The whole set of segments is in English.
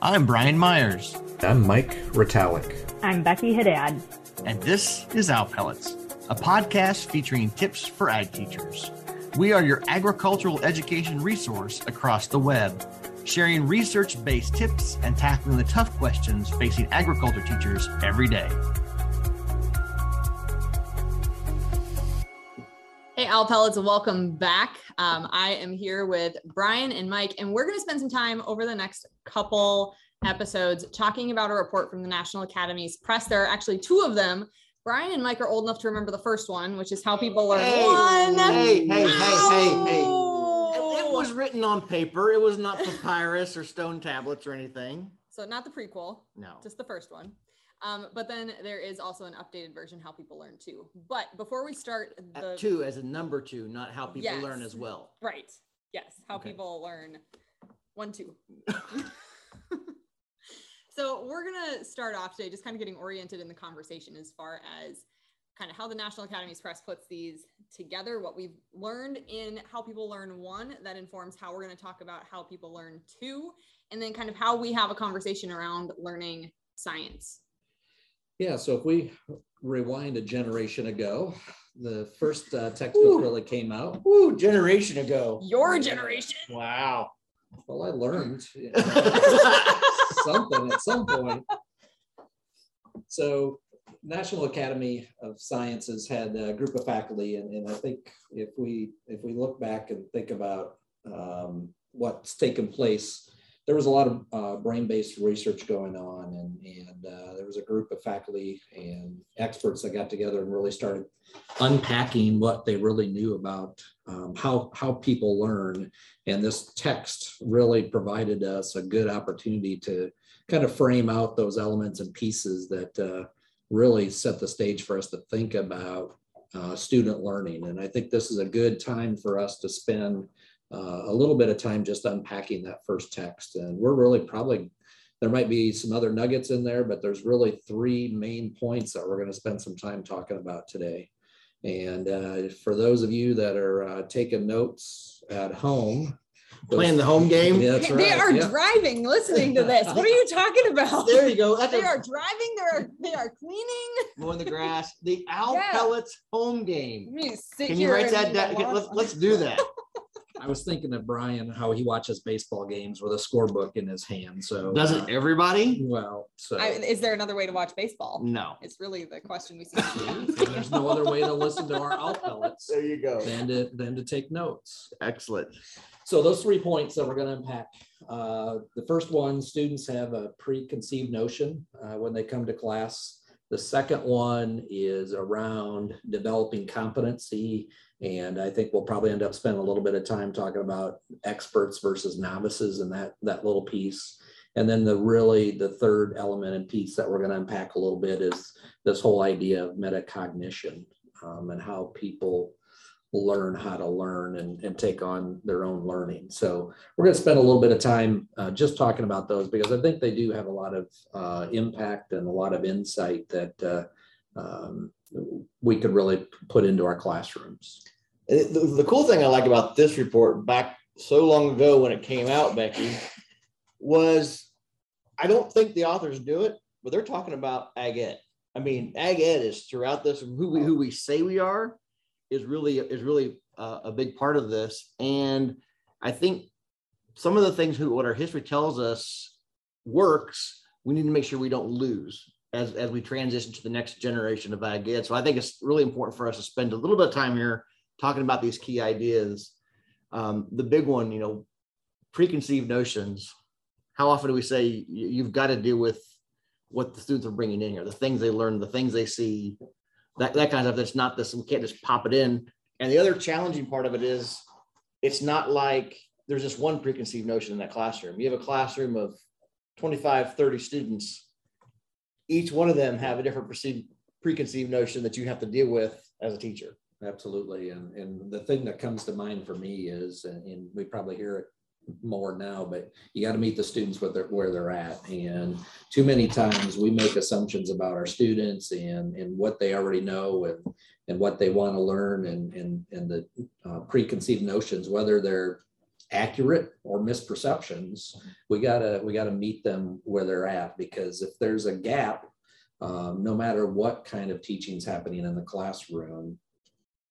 I'm Brian Myers. I'm Mike Retallick. I'm Becky Haddad. And this is Owl Pellets, a podcast featuring tips for ag teachers. We are your agricultural education resource across the web, sharing research based tips and tackling the tough questions facing agriculture teachers every day. Hey, Owl Pellets, welcome back. Um, I am here with Brian and Mike, and we're going to spend some time over the next couple episodes talking about a report from the National Academies Press. There are actually two of them. Brian and Mike are old enough to remember the first one, which is how people learn hey, one. Hey, hey, hey, hey, hey. It was written on paper. It was not papyrus or stone tablets or anything. So not the prequel. No. Just the first one. Um, but then there is also an updated version how people learn too. But before we start the At two as a number two, not how people Yes. learn as well. right, yes, how Okay. people learn one two. so we're gonna start off today, just kind of getting oriented in the conversation as far as kind of how the National Academies Press puts these together, what we've learned in how people learn one that informs how we're going to talk about how people learn two, and then kind of how we have a conversation around learning science. Yeah, so if we rewind a generation ago, the first uh, textbook really came out. Woo, generation ago. Your generation. Wow. Well, I learned you know, something at some point. So National Academy of Sciences had a group of faculty, and, and I think if we if we look back and think about um, what's taken place, there was a lot of uh, brain-based research going on, and and uh, there was a group of faculty and experts that got together and really started unpacking what they really knew about um, how how people learn. And this text really provided us a good opportunity to kind of frame out those elements and pieces that uh, really set the stage for us to think about uh, student learning. And I think this is a good time for us to spend uh, a little bit of time just unpacking that first text. And we're really probably, there might be some other nuggets in there, but there's really three main points that we're going to spend some time talking about today. And uh, for those of you that are uh, taking notes at home, Playing the home game. Yeah, that's right. they are yeah. driving listening to this. What are you talking about? There you go. That's they a, are driving, they are they are cleaning. mowing the grass. The Owl Yeah. Pellets home game. Let me sit Can you write that down? Let's, let's do that. I was thinking of Brian, how he watches baseball games with a scorebook in his hand. So Doesn't everybody? well, so I, is there another way to watch baseball? No. It's really the question we see. and there's no other way to listen to our Owl Pellets There you go. than to than to take notes. Excellent. So those three points that we're going to unpack. Uh, the first one, students have a preconceived notion uh, when they come to class. The second one is around developing competency. And I think we'll probably end up spending a little bit of time talking about experts versus novices and that, that little piece. And then the really, the third element and piece that we're going to unpack a little bit is this whole idea of metacognition um, and how people learn how to learn and, and take on their own learning. So we're going to spend a little bit of time uh, just talking about those because I think they do have a lot of uh, impact and a lot of insight that uh, um, we could really put into our classrooms. The, the cool thing I like about this report back so long ago when it came out, Becky, was I don't think the authors do it, but they're talking about ag ed. I mean, ag ed is throughout this. Who we, who we say we are is really is really uh, a big part of this. And I think some of the things who what our history tells us works. We need to make sure we don't lose as as we transition to the next generation of ed. So I think it's really important for us to spend a little bit of time here talking about these key ideas. Um, the big one, you know, preconceived notions. How often do we say you- you've got to deal with what the students are bringing in here, the things they learn, the things they see, that, that kind of stuff. That's not this, we can't just pop it in. And the other challenging part of it is it's not like there's just one preconceived notion in that classroom. You have a classroom of 25, 30 students. Each one of them have a different perceived preconceived notion that you have to deal with as a teacher. Absolutely. And, and the thing that comes to mind for me is, and, and we probably hear it more now, but you got to meet the students where they're, where they're at. And too many times we make assumptions about our students and, and what they already know and, and what they want to learn and, and, and the uh, preconceived notions, whether they're accurate or misperceptions, we gotta we gotta meet them where they're at because if there's a gap, um, no matter what kind of teaching is happening in the classroom,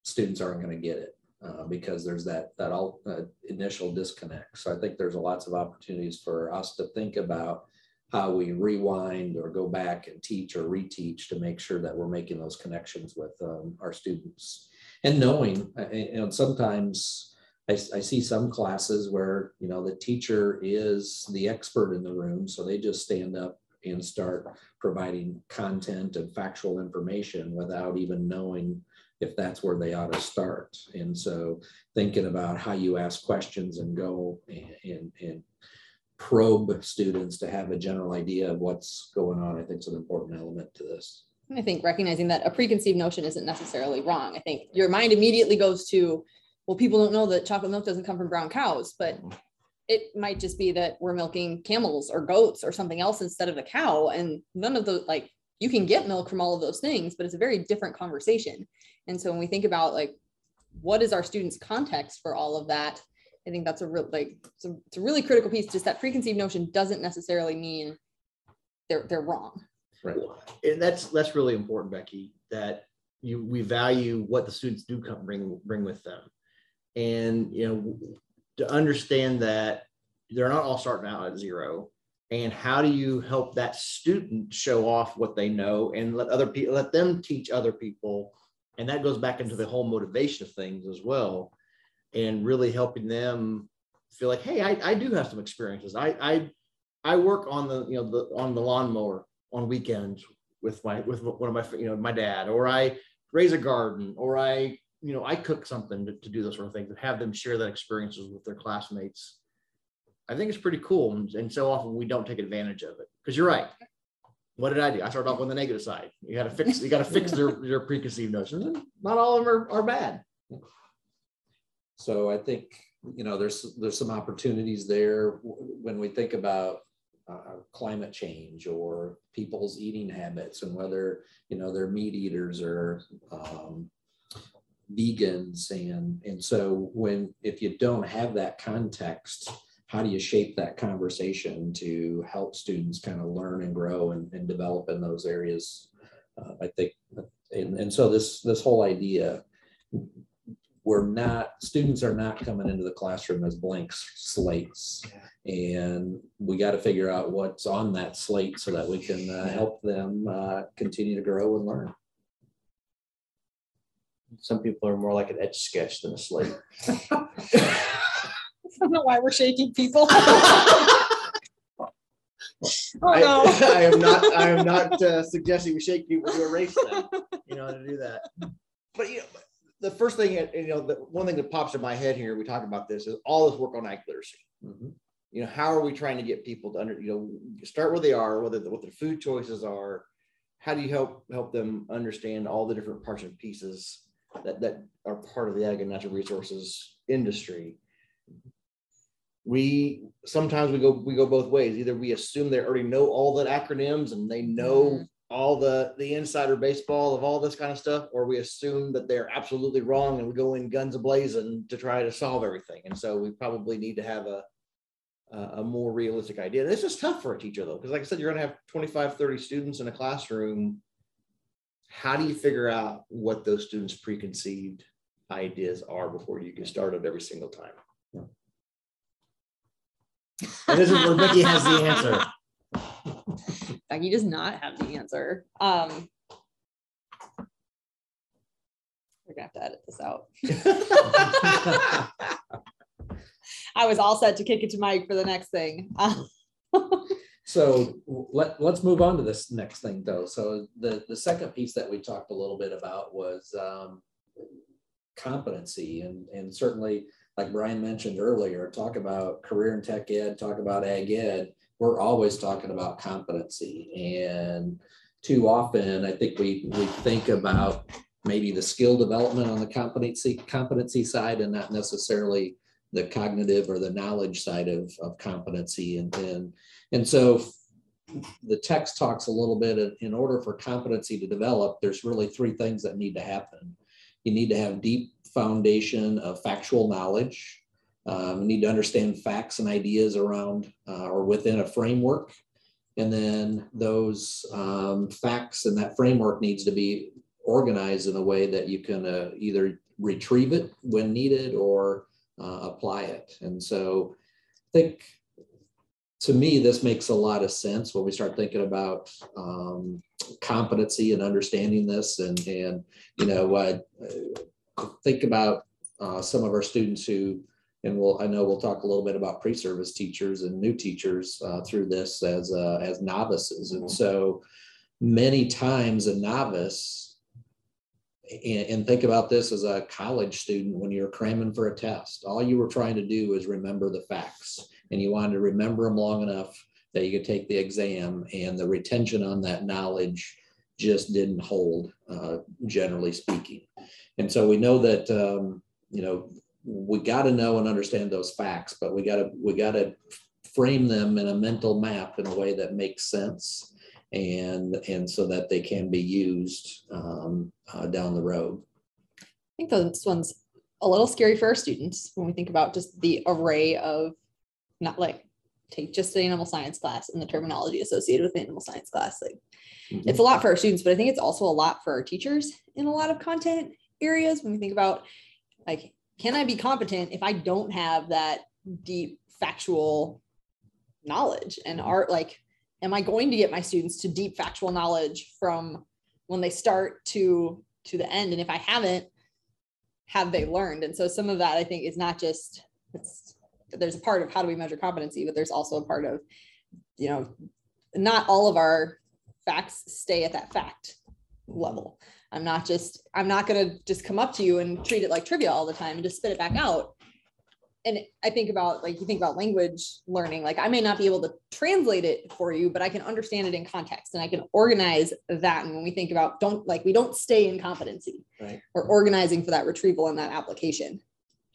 students aren't going to get it uh, because there's that that all uh, initial disconnect. So I think there's lots of opportunities for us to think about how we rewind or go back and teach or reteach to make sure that we're making those connections with um, our students and knowing and sometimes I, I, see some classes where you know the teacher is the expert in the room so they just stand up and start providing content and factual information without even knowing if that's where they ought to start and so thinking about how you ask questions and go and, and, and probe students to have a general idea of what's going on, I think is an important element to this. I think recognizing that a preconceived notion isn't necessarily wrong. I think your mind immediately goes to, well, people don't know that chocolate milk doesn't come from brown cows, but mm-hmm. it might just be that we're milking camels or goats or something else instead of a cow. And none of those, like, you can get milk from all of those things, but it's a very different conversation. And so when we think about, like, what is our students' context for all of that? I think that's a real like it's a, it's a really critical piece. Just that preconceived notion doesn't necessarily mean they're they're wrong. Right. And that's that's really important, Becky. That you we value what the students do come bring bring with them, and you know to understand that they're not all starting out at zero. And how do you help that student show off what they know and let other people let them teach other people? And that goes back into the whole motivation of things as well and really helping them feel like, hey, I, I do have some experiences. I, I I work on the you know the on the lawnmower on weekends with my with one of my you know my dad, or I raise a garden, or I you know I cook something to, to do those sort of things and have them share that experiences with their classmates. I think it's pretty cool, and, so often we don't take advantage of it because you're right. What did I do? I started off on the negative side. You got to fix. You got to fix their, their preconceived notions. Not all of them are, are bad. So I think you know there's there's some opportunities there when we think about uh, climate change or people's eating habits and whether you know they're meat eaters or um, vegans and and so when if you don't have that context how do you shape that conversation to help students kind of learn and grow and, and develop in those areas? Uh, i think and, and so this this whole idea we're not students are not coming into the classroom as blank slates. And we got to figure out what's on that slate so that we can uh, help them uh, continue to grow and learn. Some people are more like an etch sketch than a slate. i don't know why we're shaking people oh, I, no. I, am not. I am not uh, suggesting we shake people to erase them. You know to do that. But you know, the first thing, you know, the one thing that pops in my head here, we talk about this, is all this work on ag literacy. Mm-hmm. You know, how are we trying to get people to under, you know, start where they are, whether what their food choices are, how do you help help them understand all the different parts and pieces that that are part of the ag and natural resources industry? We sometimes we go we go both ways. Either we assume they already know all the acronyms and they know mm-hmm all the the insider baseball of all this kind of stuff, or we assume that they're absolutely wrong and we go in guns ablazing to try to solve everything. And so we probably need to have a a more realistic idea. And it's just tough for a teacher though, because like I said, you're going to have 25, 30 students in a classroom. How do you figure out what those students' preconceived ideas are before you get started every single time? And this is where Becky has the answer. Becky does not have the answer. Um, we're gonna have to edit this out. I was all set to kick it to Mike for the next thing. so let, let's move on to this next thing though. So the, the second piece that we talked a little bit about was um, competency and, and certainly like Brian mentioned earlier, talk about career and tech ed, talk about ag ed we're always talking about competency. And too often, I think we, we think about maybe the skill development on the competency competency side and not necessarily the cognitive or the knowledge side of, of competency. And, and, and so the text talks a little bit in order for competency to develop, there's really three things that need to happen. You need to have deep foundation of factual knowledge. Um, need to understand facts and ideas around uh, or within a framework. And then those um, facts and that framework needs to be organized in a way that you can uh, either retrieve it when needed or uh, apply it. And so I think to me, this makes a lot of sense when we start thinking about um, competency and understanding this. And, and you know, uh, think about uh, some of our students who, and we'll, I know we'll talk a little bit about pre-service teachers and new teachers uh, through this as, uh, as novices. And so many times a novice and, and, think about this as a college student when you're cramming for a test. All you were trying to do is remember the facts, and you wanted to remember them long enough that you could take the exam, and the retention on that knowledge just didn't hold, uh, generally speaking. And so we know that um, you know we got to know and understand those facts, but we got to we got to frame them in a mental map in a way that makes sense and and so that they can be used um, uh, down the road. I think this one's a little scary for our students when we think about just the array of not like take just the animal science class and the terminology associated with the animal science class. Like mm-hmm. it's a lot for our students, but I think it's also a lot for our teachers in a lot of content areas when we think about like, can I be competent if I don't have that deep factual knowledge and art like am I going to get my students to deep factual knowledge from when they start to to the end? And if I haven't, have they learned? And so some of that I think is not just it's there's a part of how do we measure competency, but there's also a part of, you know, not all of our facts stay at that fact level. I'm not just, I'm not going to just come up to you and treat it like trivia all the time and just spit it back out and I think about like you think about language learning, like I may not be able to translate it for you, but I can understand it in context and I can organize that. And when we think about don't like we don't stay in competency, right? We're organizing for that retrieval and that application.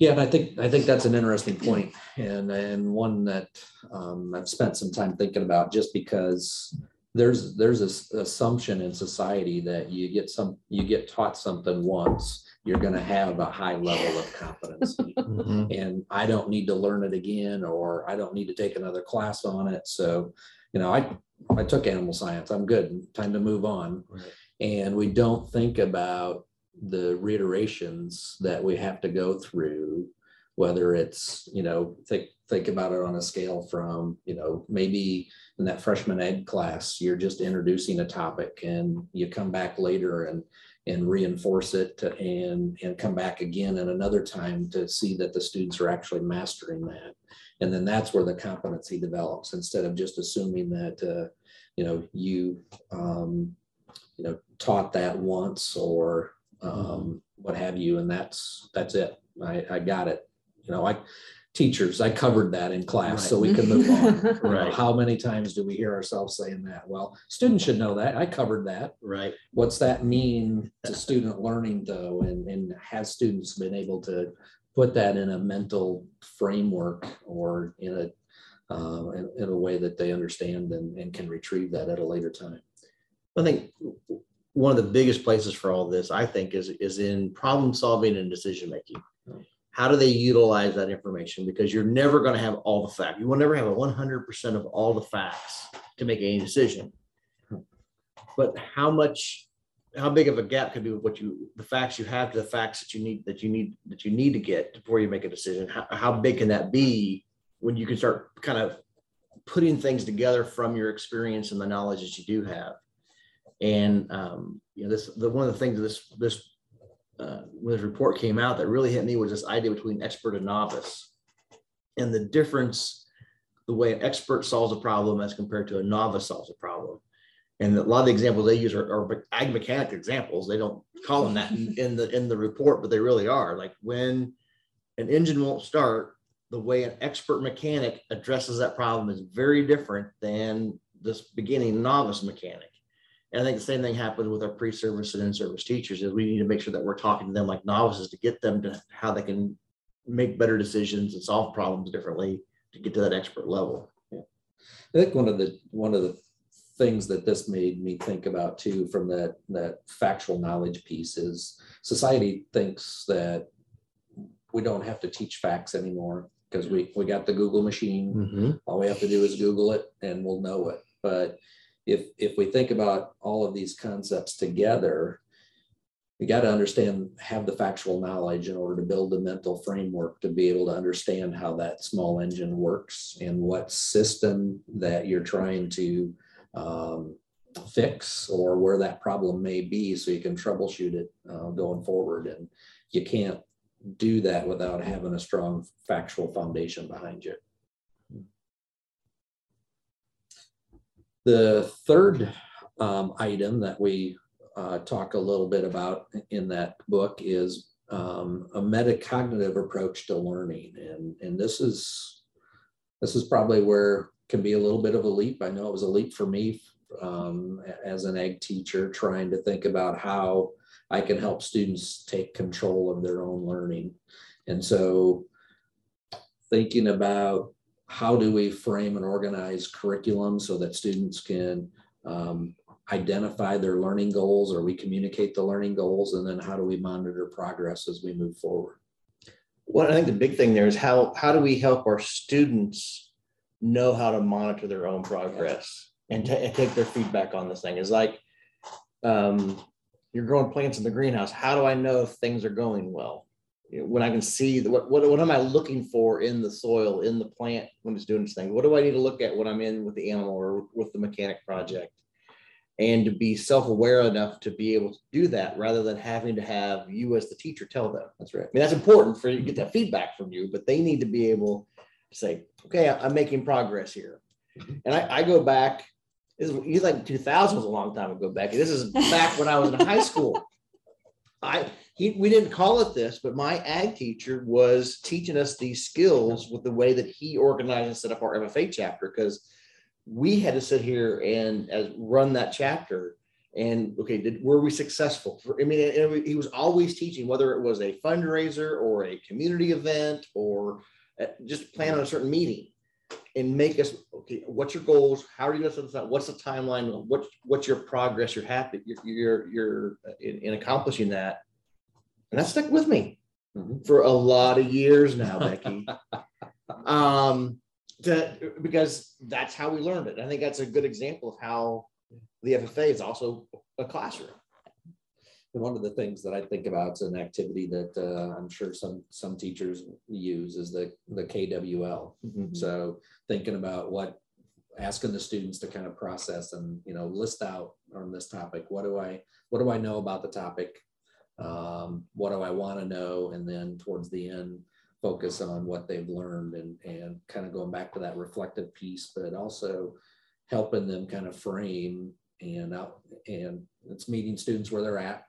Yeah, and I think I think that's an interesting point, and and one that um, I've spent some time thinking about, just because there's there's this assumption in society that you get some you get taught something once you're going to have a high level of competency. mm-hmm. And I don't need to learn it again, or I don't need to take another class on it. So, you know, I I took animal science. I'm good. Time to move on. Right. And we don't think about the reiterations that we have to go through, whether it's, you know, think think about it on a scale from, you know, maybe in that freshman ed class, you're just introducing a topic and you come back later and and reinforce it to, and and come back again at another time to see that the students are actually mastering that. And then that's where the competency develops instead of just assuming that uh, you know you um, you know taught that once or um, what have you and that's that's it I, I got it you know I teachers. I covered that in class right. so we can move on. right. How many times do we hear ourselves saying that? Well, students should know that. I covered that. Right. What's that mean to student learning though? And, and has students been able to put that in a mental framework or in a uh, in, in, a way that they understand and, and can retrieve that at a later time? I think one of the biggest places for all this, I think, is is in problem solving and decision making how do they utilize that information? Because you're never going to have all the facts. You will never have a 100% of all the facts to make any decision. But how much, how big of a gap could be with what you, the facts you have to the facts that you need, that you need, that you need to get before you make a decision? How, how big can that be when you can start kind of putting things together from your experience and the knowledge that you do have? And um, you know, this the one of the things this this uh, when this report came out that really hit me was this idea between expert and novice. And the difference the way an expert solves a problem as compared to a novice solves a problem. And a lot of the examples they use are, are ag mechanic examples. They don't call them that in, in the in the report but they really are. Like when an engine won't start the way an expert mechanic addresses that problem is very different than this beginning novice mechanic and I think the same thing happens with our pre-service and in-service teachers is we need to make sure that we're talking to them like novices to get them to how they can make better decisions and solve problems differently to get to that expert level. Yeah. I think one of the one of the things that this made me think about too from that that factual knowledge piece is society thinks that we don't have to teach facts anymore because we, we got the Google machine. Mhm. All we have to do is Google it and we'll know it. But if, if we think about all of these concepts together, you got to understand, have the factual knowledge in order to build a mental framework to be able to understand how that small engine works and what system that you're trying to um, fix or where that problem may be so you can troubleshoot it uh, going forward. And you can't do that without having a strong factual foundation behind you. The third um, item that we uh, talk a little bit about in that book is um, a metacognitive approach to learning, and and this is this is probably where can be a little bit of a leap. I know it was a leap for me um, as an ag teacher, trying to think about how I can help students take control of their own learning, and so thinking about how do we frame and organize curriculum so that students can um, identify their learning goals or we communicate the learning goals and then how do we monitor progress as we move forward Well, I think the big thing there is how, how do we help our students know how to monitor their own progress and, and take their feedback on this thing? Is like, um, you're growing plants in the greenhouse. How do I know if things are going well? When I can see the, what, what, what am I looking for in the soil, in the plant when it's doing its thing? What do I need to look at when I'm in with the animal or with the mechanic project? And to be self-aware enough to be able to do that rather than having to have you as the teacher tell them. that's right I mean, that's important for you to get that feedback from you, but they need to be able to say, okay, I'm making progress here. Mm-hmm. And I, I go back, this is, you like two thousand was a long time ago, Becky. This is back when I was in high school. I, he, we didn't call it this, but my ag teacher was teaching us these skills with the way that he organized and set up our FFA chapter, because we had to sit here and as run that chapter and okay, did were we successful? For- I mean, and he was always teaching, whether it was a fundraiser or a community event or uh, just plan on a certain meeting and make us okay. What's your goals? How are you going to set this up? What's the timeline? What's what's your progress? You're happy. You're you're, you're in, in accomplishing that, and that stuck with me Mhm. for a lot of years now, Becky. um, to, because that's how we learned it. I think that's a good example of how the FFA is also a classroom. And one of the things that I think about is an activity that uh, I'm sure some some teachers use is the the KWL. So thinking about what asking the students to kind of process and you know list out on this topic. What do I what do I know about the topic? Um, what do I want to know? And then towards the end, focus on what they've learned and and kind of going back to that reflective piece, but also helping them kind of frame and out and it's meeting students where they're at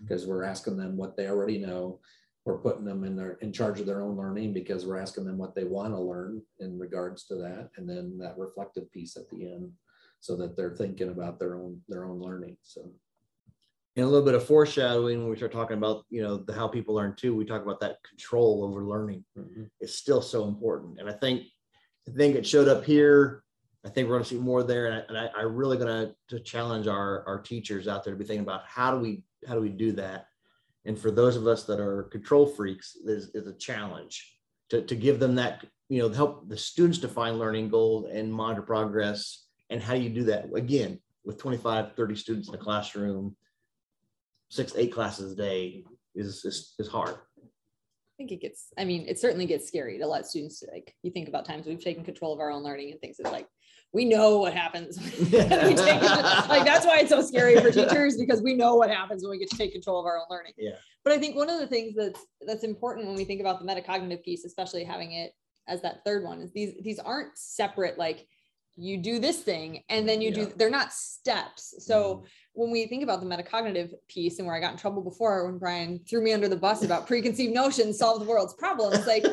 because we're asking them what they already know. We're putting them in their in charge of their own learning because we're asking them what they want to learn in regards to that, and then that reflective piece at the end, so that they're thinking about their own their own learning. So A little bit of foreshadowing when we start talking about, you know, the how people learn too. We talk about that control over learning mm-hmm. is still so important. And I think I think it showed up here. I think we're going to see more there. And I, and I, I really going to to challenge our our teachers out there to be thinking about how do we how do we do that. And for those of us that are control freaks, is is a challenge to to give them that you know help the students define learning goals and monitor progress. And how do you do that again with 25, 30 students in a classroom, six, eight classes a day is is, is hard. I think it gets, I mean, it certainly gets scary to let students like, you think about times we've taken control of our own learning and things that like, we know what happens. when we take like, that's why it's so scary for teachers because we know what happens when we get to take control of our own learning. Yeah. But I think one of the things that's, that's important when we think about the metacognitive piece, especially having it as that third one is these, these aren't separate, like you do this thing and then you do, they're not steps. So mm-hmm. when we think about the metacognitive piece and where I got in trouble before when Brian threw me under the bus about preconceived notions solve the world's problems, like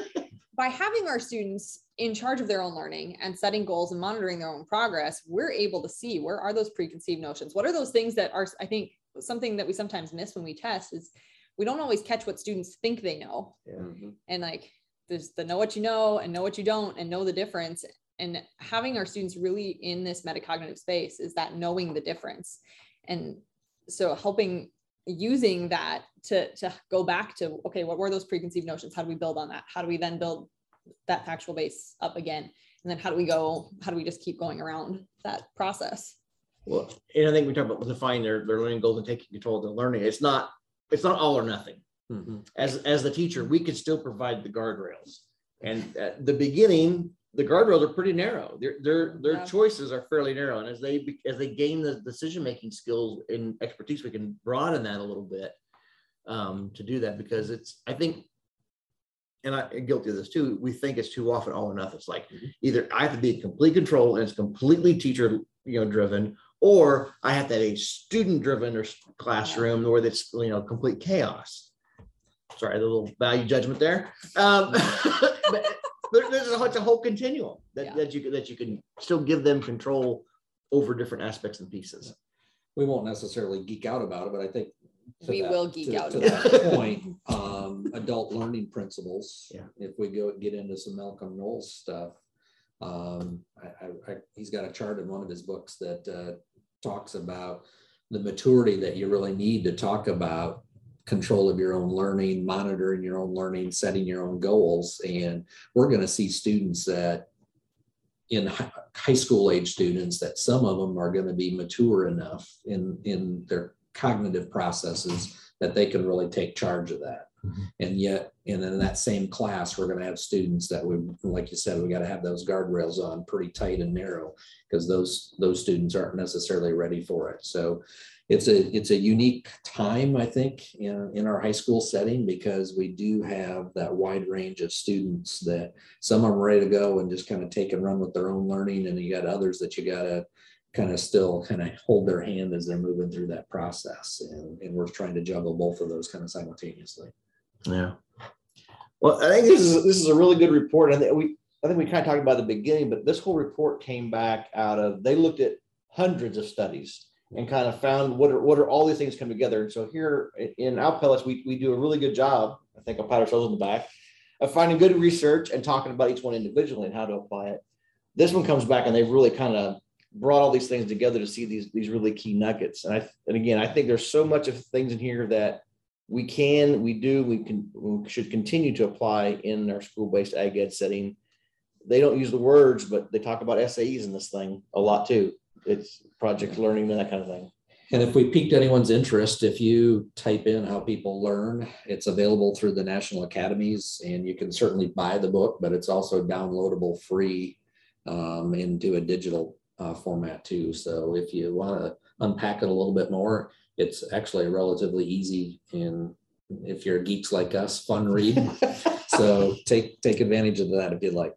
by having our students in charge of their own learning and setting goals and monitoring their own progress, we're able to see where are those preconceived notions? What are those things that are, I think, something that we sometimes miss when we test is we don't always catch what students think they know. yeah. Mm-hmm. And like there's the know what you know and know what you don't and know the difference. And having our students really in this metacognitive space is that knowing the difference. And so helping using that to to go back to okay what were those preconceived notions how do we build on that how do we then build that factual base up again and then how do we go how do we just keep going around that process Well, and I think we talk about defining their, their learning goals and taking control of their learning. It's not, it's not all or nothing. Mhm. As, as the teacher, we could still provide the guardrails. And at the beginning, the guardrails are pretty narrow. Their, their, their Yeah. choices are fairly narrow. And as they, as they gain the decision-making skills and expertise, we can broaden that a little bit um, to do that because it's, I think, and I'm guilty of this too, we think it's too often all or nothing. It's like either I have to be in complete control and it's completely teacher, you know, driven, or I have to have a student driven or classroom where it's, you know, complete chaos. Sorry, the little value judgment there. Um, but there- there's a, it's a whole continuum that, Yeah. that you, can- that you can still give them control over different aspects and pieces. We won't necessarily geek out about it, but I think. to We that- will geek to- out To that point, um, adult learning principles. Yeah. If we go get into some Malcolm Knowles stuff. Um, I, I, I, he's got a chart in one of his books that, uh, talks about the maturity that you really need to talk about control of your own learning, monitoring your own learning, setting your own goals. And we're going to see students that in high school age students that some of them are going to be mature enough in, in their cognitive processes that they can really take charge of that. Mhm. And yet, and in that same class, we're going to have students that we, like you said, we got to have those guardrails on pretty tight and narrow because those, those students aren't necessarily ready for it. So it's a, it's a unique time, I think, in, in our high school setting because we do have that wide range of students that some of are ready to go and just kind of take and run with their own learning. And you got others that you got to kind of still kind of hold their hand as they're moving through that process. And, and we're trying to juggle both of those kind of simultaneously. Yeah. Well, I think this is this is a really good report. I think we I think we kind of talked about the beginning, but this whole report came back out of they looked at hundreds of studies and kind of found what are what are all these things come together. And so here in Owl Pellets, we, we do a really good job. I think I'll pat ourselves on the back of finding good research and talking about each one individually and how to apply it. This one comes back and they've really kind of brought all these things together to see these these really key nuggets. And I and again, I think there's so much of things in here that we can, we do, we can, we should continue to apply in our school-based ag ed setting. They don't use the words, but they talk about SAEs in this thing a lot too. It's project learning and that kind of thing. And if we piqued anyone's interest, if you type in how people learn, it's available through the national academies and you can certainly buy the book, but it's also downloadable free um, into a digital uh, format too. So if you want to unpack it a little bit more, it's actually a relatively easy and if you're geeks like us, fun read. So take, take advantage of that if you'd like.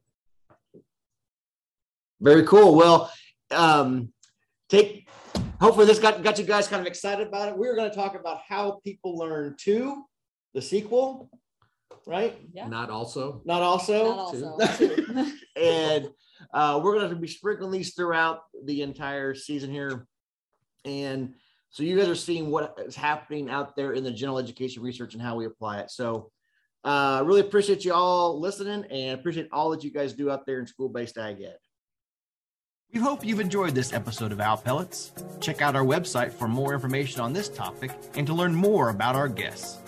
Very cool. Well, um, take, hopefully this got, got you guys kind of excited about it. We're going to talk about how people learn to the sequel, right? Yeah. Not also. Not also. Not also. and uh, we're going to be sprinkling these throughout the entire season here. And so you guys are seeing what is happening out there in the general education research and how we apply it. So uh, really appreciate you all listening and appreciate all that you guys do out there in school-based ag ed. We hope you've enjoyed this episode of Owl Pellets. Check out our website for more information on this topic and to learn more about our guests.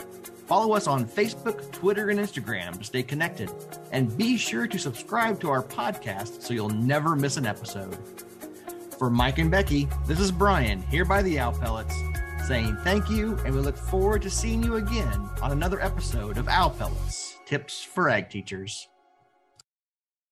Follow us on Facebook, Twitter, and Instagram to stay connected. And be sure to subscribe to our podcast so you'll never miss an episode. For Mike and Becky, this is Brian here by the Owl Pellets saying thank you, and we look forward to seeing you again on another episode of Owl Pellets Tips for Ag Teachers.